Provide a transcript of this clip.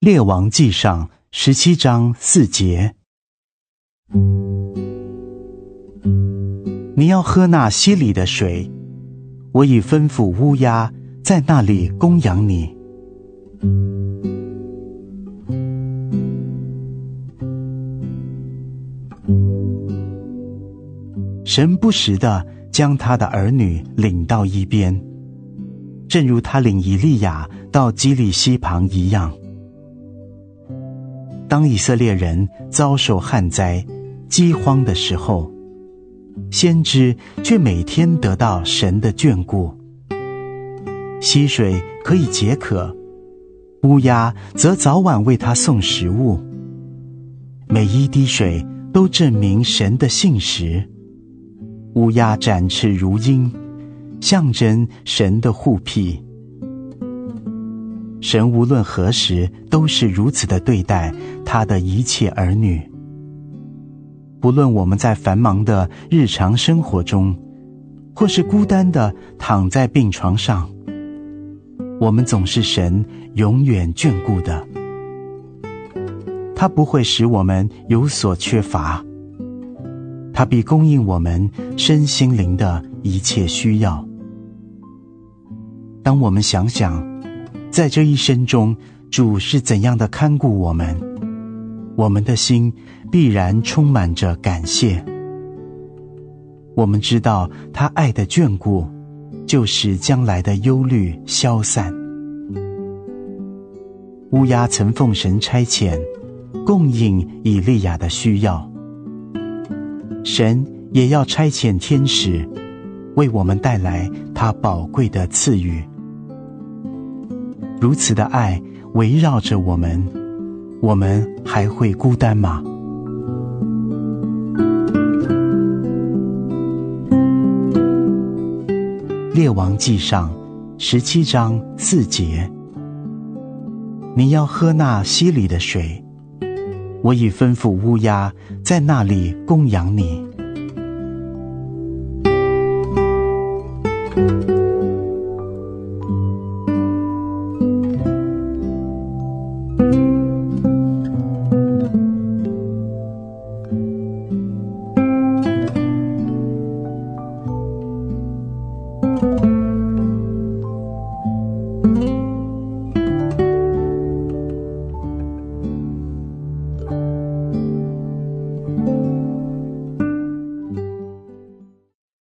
列王纪上十七章四节：你要喝那溪里的水，我已吩咐乌鸦在那里供养你。神不时地将他的儿女领到一边，正如他领以利亚到基利溪旁一样。当以色列人遭受旱灾、饥荒的时候，先知却每天得到神的眷顾。溪水可以解渴，乌鸦则早晚为他送食物。每一滴水都证明神的信实。乌鸦展翅如鹰，象征神的护庇。神无论何时都是如此的对待他的一切儿女。不论我们在繁忙的日常生活中，或是孤单的躺在病床上，我们总是神永远眷顾的。他不会使我们有所缺乏。他必供应我们身心灵的一切需要。当我们想想，在这一生中，主是怎样的看顾我们，我们的心必然充满着感谢。我们知道他爱的眷顾，就使将来的忧虑消散。乌鸦曾奉神差遣，供应以利亚的需要。神也要差遣天使，为我们带来他宝贵的赐予。如此的爱围绕着我们，我们还会孤单吗？列王纪上十七章四节：你要喝那溪里的水。我已吩咐乌鸦在那里供养你。